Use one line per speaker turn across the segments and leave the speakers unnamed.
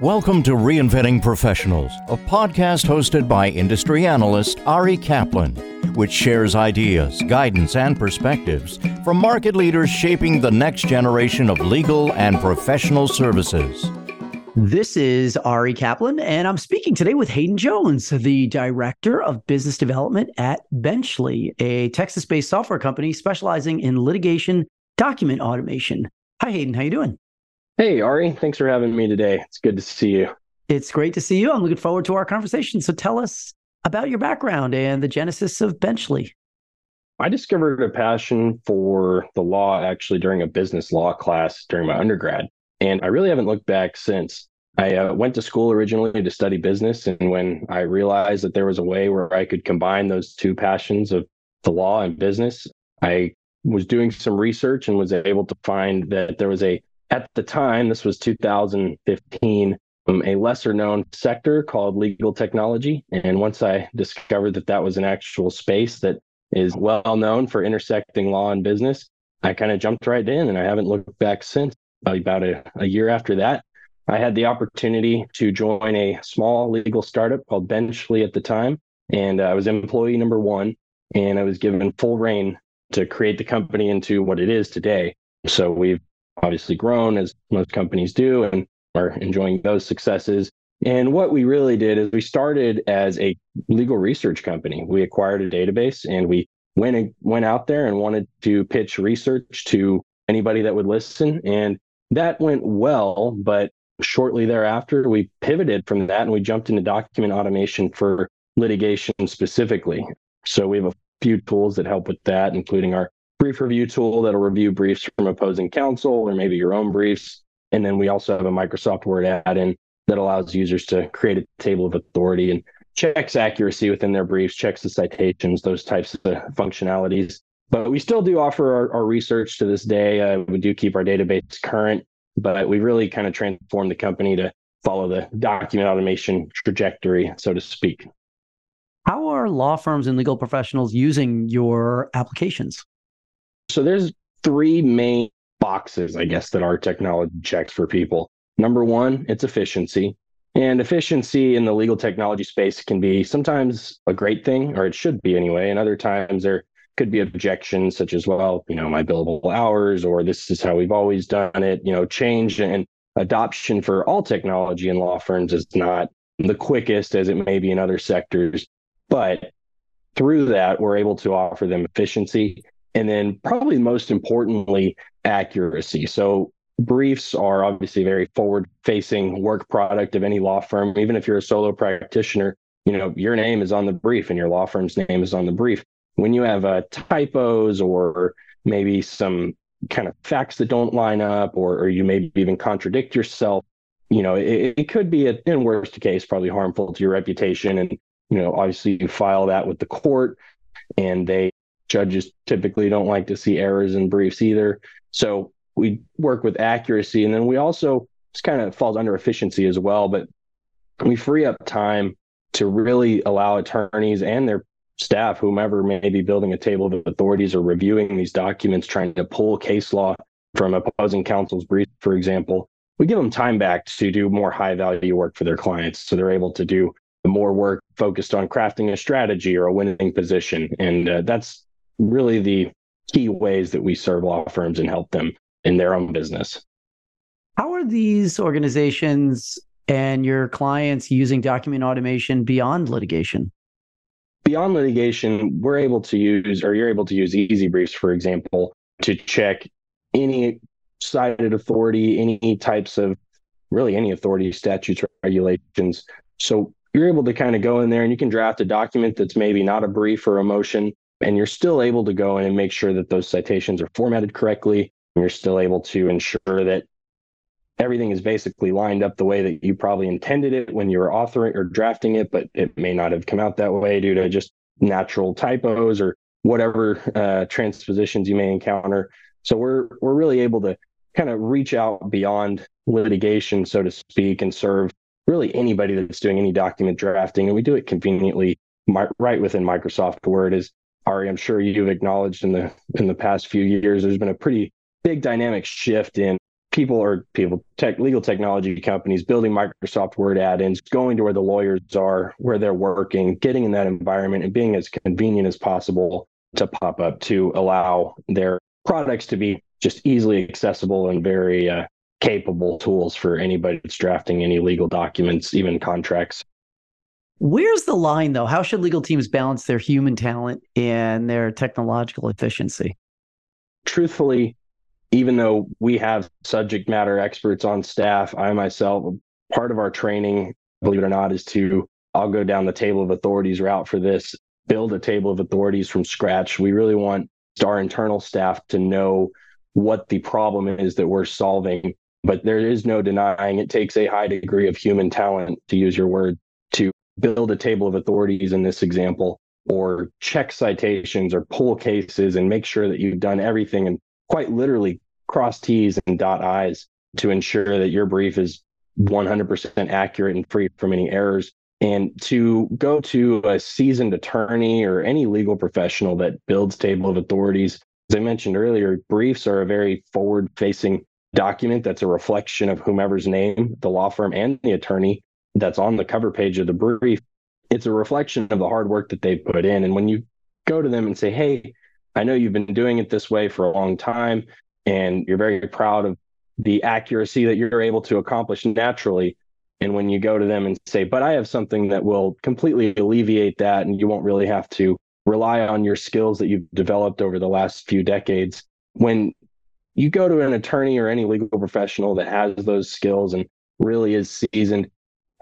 Welcome to Reinventing Professionals, a podcast hosted by industry analyst Ari Kaplan, which shares ideas, guidance, and perspectives from market leaders shaping the next generation of legal and professional services.
This is Ari Kaplan, and I'm speaking today with Haydn Jones, the Director of Business Development at Benchly, a Texas based software company specializing in litigation document automation. Hi, Haydn. How you doing?
Hey, Ari. Thanks for having me today. It's good to see you.
It's great to see you. I'm looking forward to our conversation. So tell us about your background and the genesis of Benchly.
I discovered a passion for the law actually during a business law class during my undergrad. And I really haven't looked back since. I uh, went to school originally to study business. And when I realized that there was a way where I could combine those two passions of the law and business, I was doing some research and was able to find that there was a at the time, this was 2015, um, a lesser known sector called legal technology. And once I discovered that that was an actual space that is well known for intersecting law and business, I kind of jumped right in and I haven't looked back since. About a, a year after that, I had the opportunity to join a small legal startup called Benchly at the time. And uh, I was employee number one, and I was given full reign to create the company into what it is today. So we've obviously grown as most companies do and are enjoying those successes. And what we really did is we started as a legal research company. We acquired a database and we went and went out there and wanted to pitch research to anybody that would listen and that went well, but shortly thereafter we pivoted from that and we jumped into document automation for litigation specifically. So we have a few tools that help with that including our brief review tool that'll review briefs from opposing counsel or maybe your own briefs. And then we also have a Microsoft Word add-in that allows users to create a table of authority and checks accuracy within their briefs, checks the citations, those types of functionalities. But we still do offer our, our research to this day. Uh, we do keep our database current, but we really kind of transformed the company to follow the document automation trajectory, so to speak.
How are law firms and legal professionals using your applications?
So there's three main boxes, I guess, that our technology checks for people. Number one, it's efficiency. And efficiency in the legal technology space can be sometimes a great thing, or it should be anyway. And other times there could be objections such as, well, you know, my billable hours, or this is how we've always done it. You know, change and adoption for all technology in law firms is not the quickest as it may be in other sectors. But through that, we're able to offer them efficiency and then, probably most importantly, accuracy. So, briefs are obviously very forward facing work product of any law firm. Even if you're a solo practitioner, you know, your name is on the brief and your law firm's name is on the brief. When you have uh, typos or maybe some kind of facts that don't line up, or, or you maybe even contradict yourself, you know, it, it could be, a, in worst case, probably harmful to your reputation. And, you know, obviously you file that with the court and they judges typically don't like to see errors in briefs either. So we work with accuracy. And then we also, this kind of falls under efficiency as well, but we free up time to really allow attorneys and their staff, whomever may be building a table of authorities or reviewing these documents, trying to pull case law from opposing counsel's brief, for example, we give them time back to do more high value work for their clients. So they're able to do more work focused on crafting a strategy or a winning position. And uh, that's really the key ways that we serve law firms and help them in their own business.
How are these organizations and your clients using document automation beyond litigation?
Beyond litigation, we're able to use, or you're able to use Easy Briefs, for example, to check any cited authority, any types of really any authority, statutes, regulations. So you're able to kind of go in there and you can draft a document that's maybe not a brief or a motion, and you're still able to go in and make sure that those citations are formatted correctly. And you're still able to ensure that everything is basically lined up the way that you probably intended it when you were authoring or drafting it, but it may not have come out that way due to just natural typos or whatever uh, transpositions you may encounter. So we're we're really able to kind of reach out beyond litigation, so to speak, and serve really anybody that's doing any document drafting, and we do it conveniently right within Microsoft Word. Is Ari, I'm sure you've acknowledged in the in the past few years, there's been a pretty big dynamic shift in people or people tech legal technology companies building Microsoft Word add-ins, going to where the lawyers are, where they're working, getting in that environment and being as convenient as possible to pop up to allow their products to be just easily accessible and very uh, capable tools for anybody that's drafting any legal documents, even contracts.
Where's the line though? How should legal teams balance their human talent and their technological efficiency?
Truthfully, even though we have subject matter experts on staff, I myself, part of our training, believe it or not, is to I'll go down the table of authorities route for this, build a table of authorities from scratch. We really want our internal staff to know what the problem is that we're solving. But there is no denying it takes a high degree of human talent, to use your word, build a table of authorities in this example, or check citations or pull cases and make sure that you've done everything and quite literally cross T's and dot I's to ensure that your brief is 100% accurate and free from any errors. And to go to a seasoned attorney or any legal professional that builds table of authorities, as I mentioned earlier, briefs are a very forward facing document that's a reflection of whomever's name, the law firm and the attorney that's on the cover page of the brief. It's a reflection of the hard work that they've put in. And when you go to them and say, Hey, I know you've been doing it this way for a long time and you're very proud of the accuracy that you're able to accomplish naturally. And when you go to them and say, but I have something that will completely alleviate that, and you won't really have to rely on your skills that you've developed over the last few decades. When you go to an attorney or any legal professional that has those skills and really is seasoned,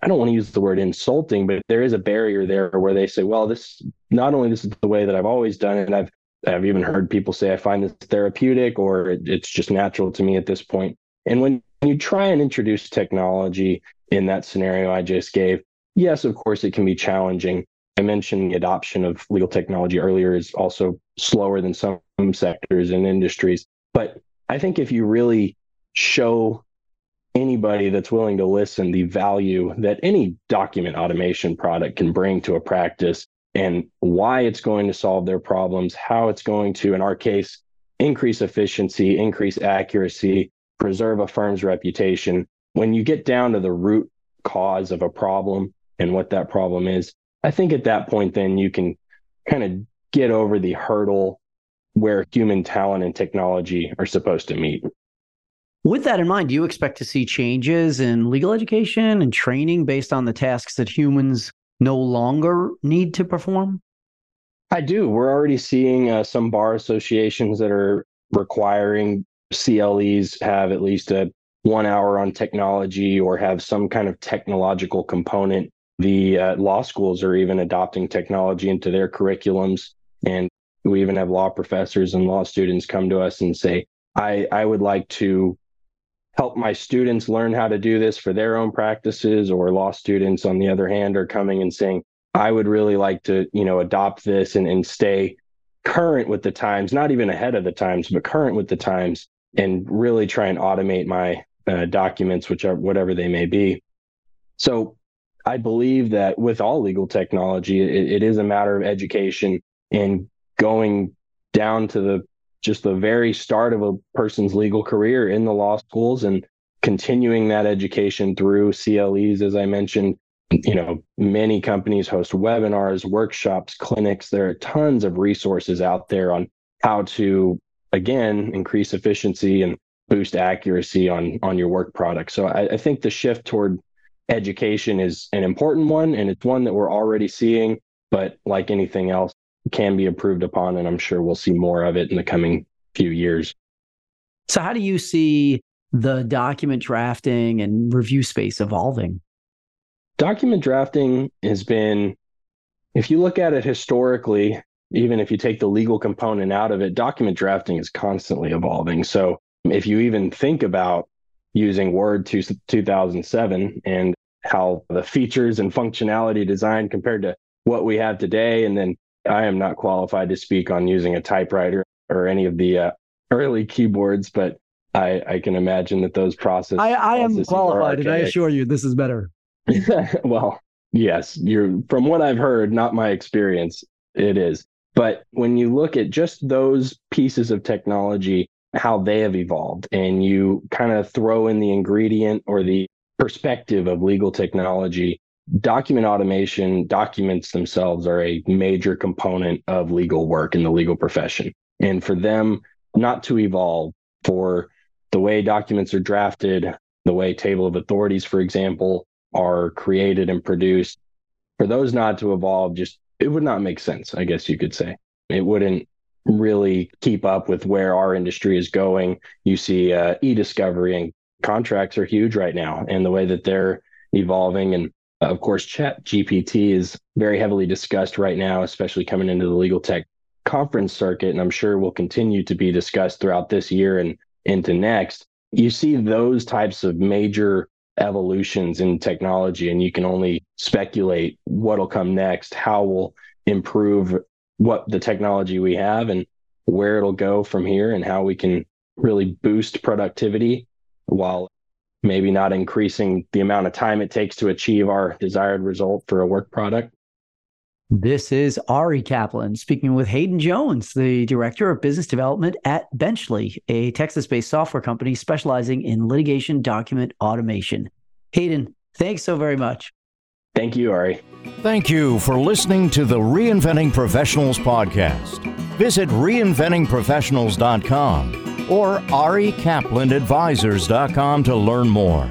I don't want to use the word insulting, but there is a barrier there where they say, well, this not only this is the way that I've always done it, I've I've even heard people say I find this therapeutic or it, it's just natural to me at this point. And when you try and introduce technology in that scenario I just gave, yes, of course, it can be challenging. I mentioned the adoption of legal technology earlier is also slower than some sectors and industries. But I think if you really show anybody that's willing to listen the value that any document automation product can bring to a practice and why it's going to solve their problems, how it's going to, in our case, increase efficiency, increase accuracy, preserve a firm's reputation. When you get down to the root cause of a problem and what that problem is, I think at that point, then you can kind of get over the hurdle where human talent and technology are supposed to meet.
With that in mind, do you expect to see changes in legal education and training based on the tasks that humans no longer need to perform?
I do. We're already seeing uh, some bar associations that are requiring CLEs have at least a one hour on technology or have some kind of technological component. The uh, law schools are even adopting technology into their curriculums. And we even have law professors and law students come to us and say, I, I would like to help my students learn how to do this for their own practices or law students on the other hand are coming and saying i would really like to you know adopt this and, and stay current with the times not even ahead of the times but current with the times and really try and automate my uh, documents which are whatever they may be. So i believe that with all legal technology it, it is a matter of education and going down to the just the very start of a person's legal career in the law schools and continuing that education through CLEs, as I mentioned. You know, many companies host webinars, workshops, clinics. There are tons of resources out there on how to, again, increase efficiency and boost accuracy on on your work product. So I, I think the shift toward education is an important one, and it's one that we're already seeing. But like anything else, can be improved upon, and I'm sure we'll see more of it in the coming few years.
So, how do you see the document drafting and review space evolving?
Document drafting has been, if you look at it historically, even if you take the legal component out of it, document drafting is constantly evolving. So, if you even think about using Word to 2007 and how the features and functionality design compared to what we have today, and then I am not qualified to speak on using a typewriter or any of the uh, early keyboards, but I, I can imagine that those processes.
I, I am qualified, and I assure you, this is better.
well, yes, you're from what I've heard, not my experience. It is, but when you look at just those pieces of technology, how they have evolved and you kind of throw in the ingredient or the perspective of legal technology, document automation, documents themselves are a major component of legal work in the legal profession. And for them not to evolve, for the way documents are drafted, the way table of authorities, for example, are created and produced, for those not to evolve, just it would not make sense, I guess you could say. It wouldn't really keep up with where our industry is going. You see uh, e-discovery and contracts are huge right now and the way that they're evolving. And Uh, of course, ChatGPT is very heavily discussed right now, especially coming into the legal tech conference circuit. And I'm sure will continue to be discussed throughout this year and into next. You see those types of major evolutions in technology, and you can only speculate what'll come next, how will improve what the technology we have and where it'll go from here and how we can really boost productivity while maybe not increasing the amount of time it takes to achieve our desired result for a work product.
This is Ari Kaplan speaking with Haydn Jones, the Director of Business Development at Benchly, a Texas based software company specializing in litigation document automation. Haydn, thanks so very much.
Thank you, Ari.
Thank you for listening to the Reinventing Professionals podcast. Visit reinventingprofessionals.com or arikaplanadvisors.com to learn more.